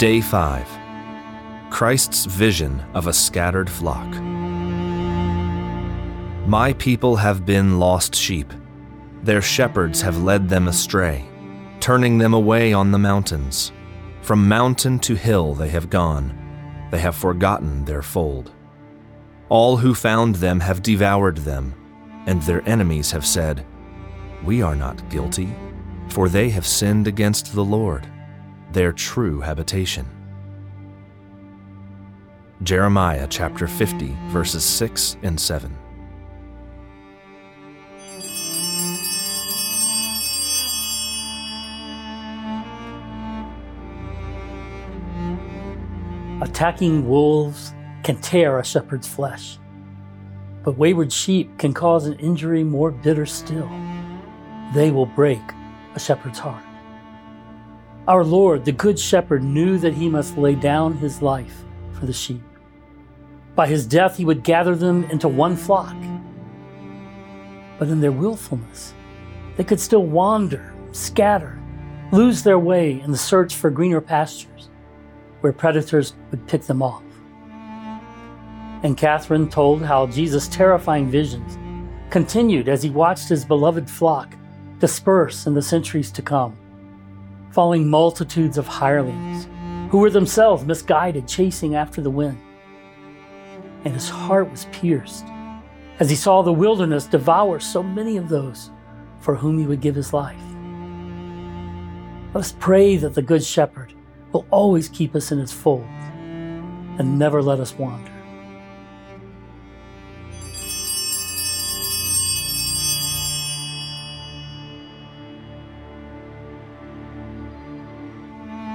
Day 5 Christ's Vision of a Scattered Flock. My people have been lost sheep. Their shepherds have led them astray, turning them away on the mountains. From mountain to hill they have gone. They have forgotten their fold. All who found them have devoured them, and their enemies have said, We are not guilty, for they have sinned against the Lord, their true habitation. Jeremiah chapter 50, verses 6 and 7. Attacking wolves can tear a shepherd's flesh, but wayward sheep can cause an injury more bitter still. They will break a shepherd's heart. Our Lord, the Good Shepherd, knew that he must lay down his life for the sheep. By his death, he would gather them into one flock. But in their willfulness, they could still wander, scatter, lose their way in the search for greener pastures where predators would pick them off. Anne Catherine told how Jesus' terrifying visions continued as he watched his beloved flock disperse in the centuries to come, following multitudes of hirelings who were themselves misguided, chasing after the wind. And his heart was pierced as he saw the wilderness devour so many of those for whom he would give his life. Let us pray that the Good Shepherd will always keep us in his fold and never let us wander.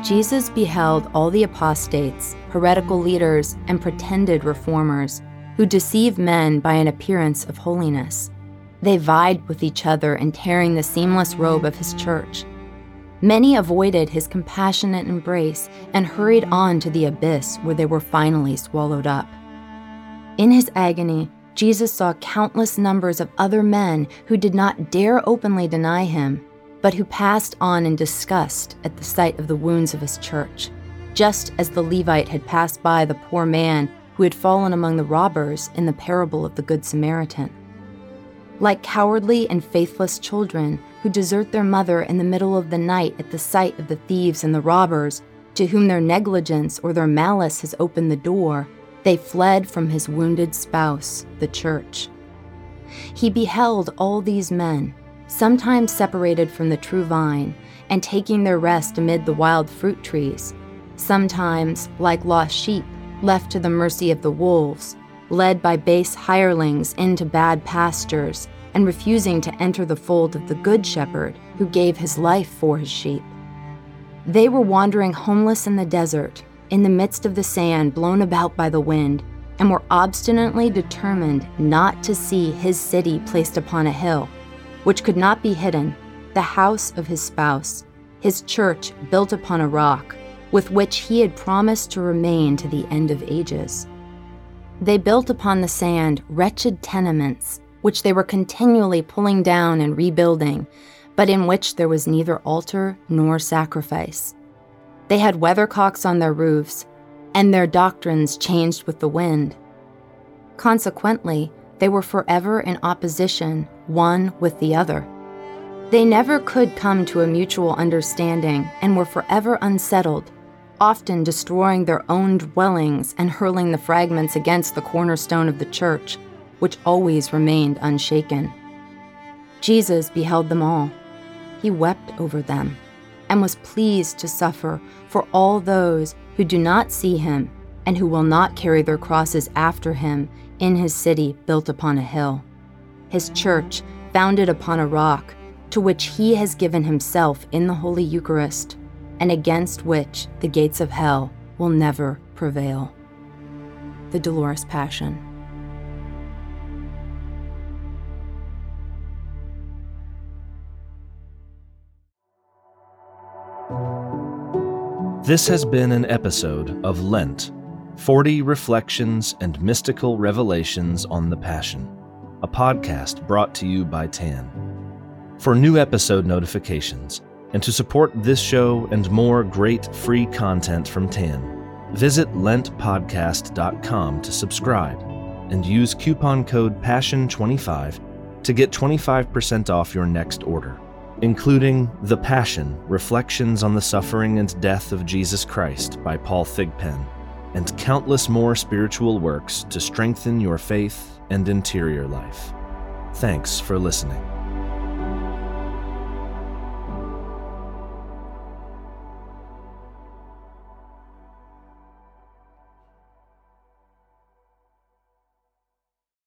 Jesus beheld all the apostates, heretical leaders, and pretended reformers who deceive men by an appearance of holiness. They vied with each other in tearing the seamless robe of his church. Many avoided his compassionate embrace and hurried on to the abyss where they were finally swallowed up. In his agony, Jesus saw countless numbers of other men who did not dare openly deny him but who passed on in disgust at the sight of the wounds of his church, just as the Levite had passed by the poor man who had fallen among the robbers in the parable of the Good Samaritan. Like cowardly and faithless children who desert their mother in the middle of the night at the sight of the thieves and the robbers, to whom their negligence or their malice has opened the door, they fled from his wounded spouse, the church. He beheld all these men sometimes separated from the true vine and taking their rest amid the wild fruit trees, sometimes, like lost sheep, left to the mercy of the wolves, led by base hirelings into bad pastures, and refusing to enter the fold of the Good Shepherd who gave his life for his sheep. They were wandering homeless in the desert, in the midst of the sand blown about by the wind, and were obstinately determined not to see his city placed upon a hill which could not be hidden, the house of his spouse, his church built upon a rock, with which he had promised to remain to the end of ages. They built upon the sand wretched tenements, which they were continually pulling down and rebuilding, but in which there was neither altar nor sacrifice. They had weathercocks on their roofs, and their doctrines changed with the wind. Consequently, they were forever in opposition, one with the other. They never could come to a mutual understanding and were forever unsettled, often destroying their own dwellings and hurling the fragments against the cornerstone of the church, which always remained unshaken. Jesus beheld them all. He wept over them and was pleased to suffer for all those who do not see him and who will not carry their crosses after him in his city built upon a hill, his church founded upon a rock, to which he has given himself in the Holy Eucharist, and against which the gates of hell will never prevail. The Dolorous Passion. This has been an episode of Lent 40 Reflections and Mystical Revelations on the Passion, a podcast brought to you by TAN. For new episode notifications And to support this show and more great free content from TAN, visit lentpodcast.com to subscribe and use coupon code PASSION25 to get 25% off your next order, including The Passion Reflections on the Suffering and Death of Jesus Christ by Paul Thigpen, and countless more spiritual works to strengthen your faith and interior life. Thanks for listening.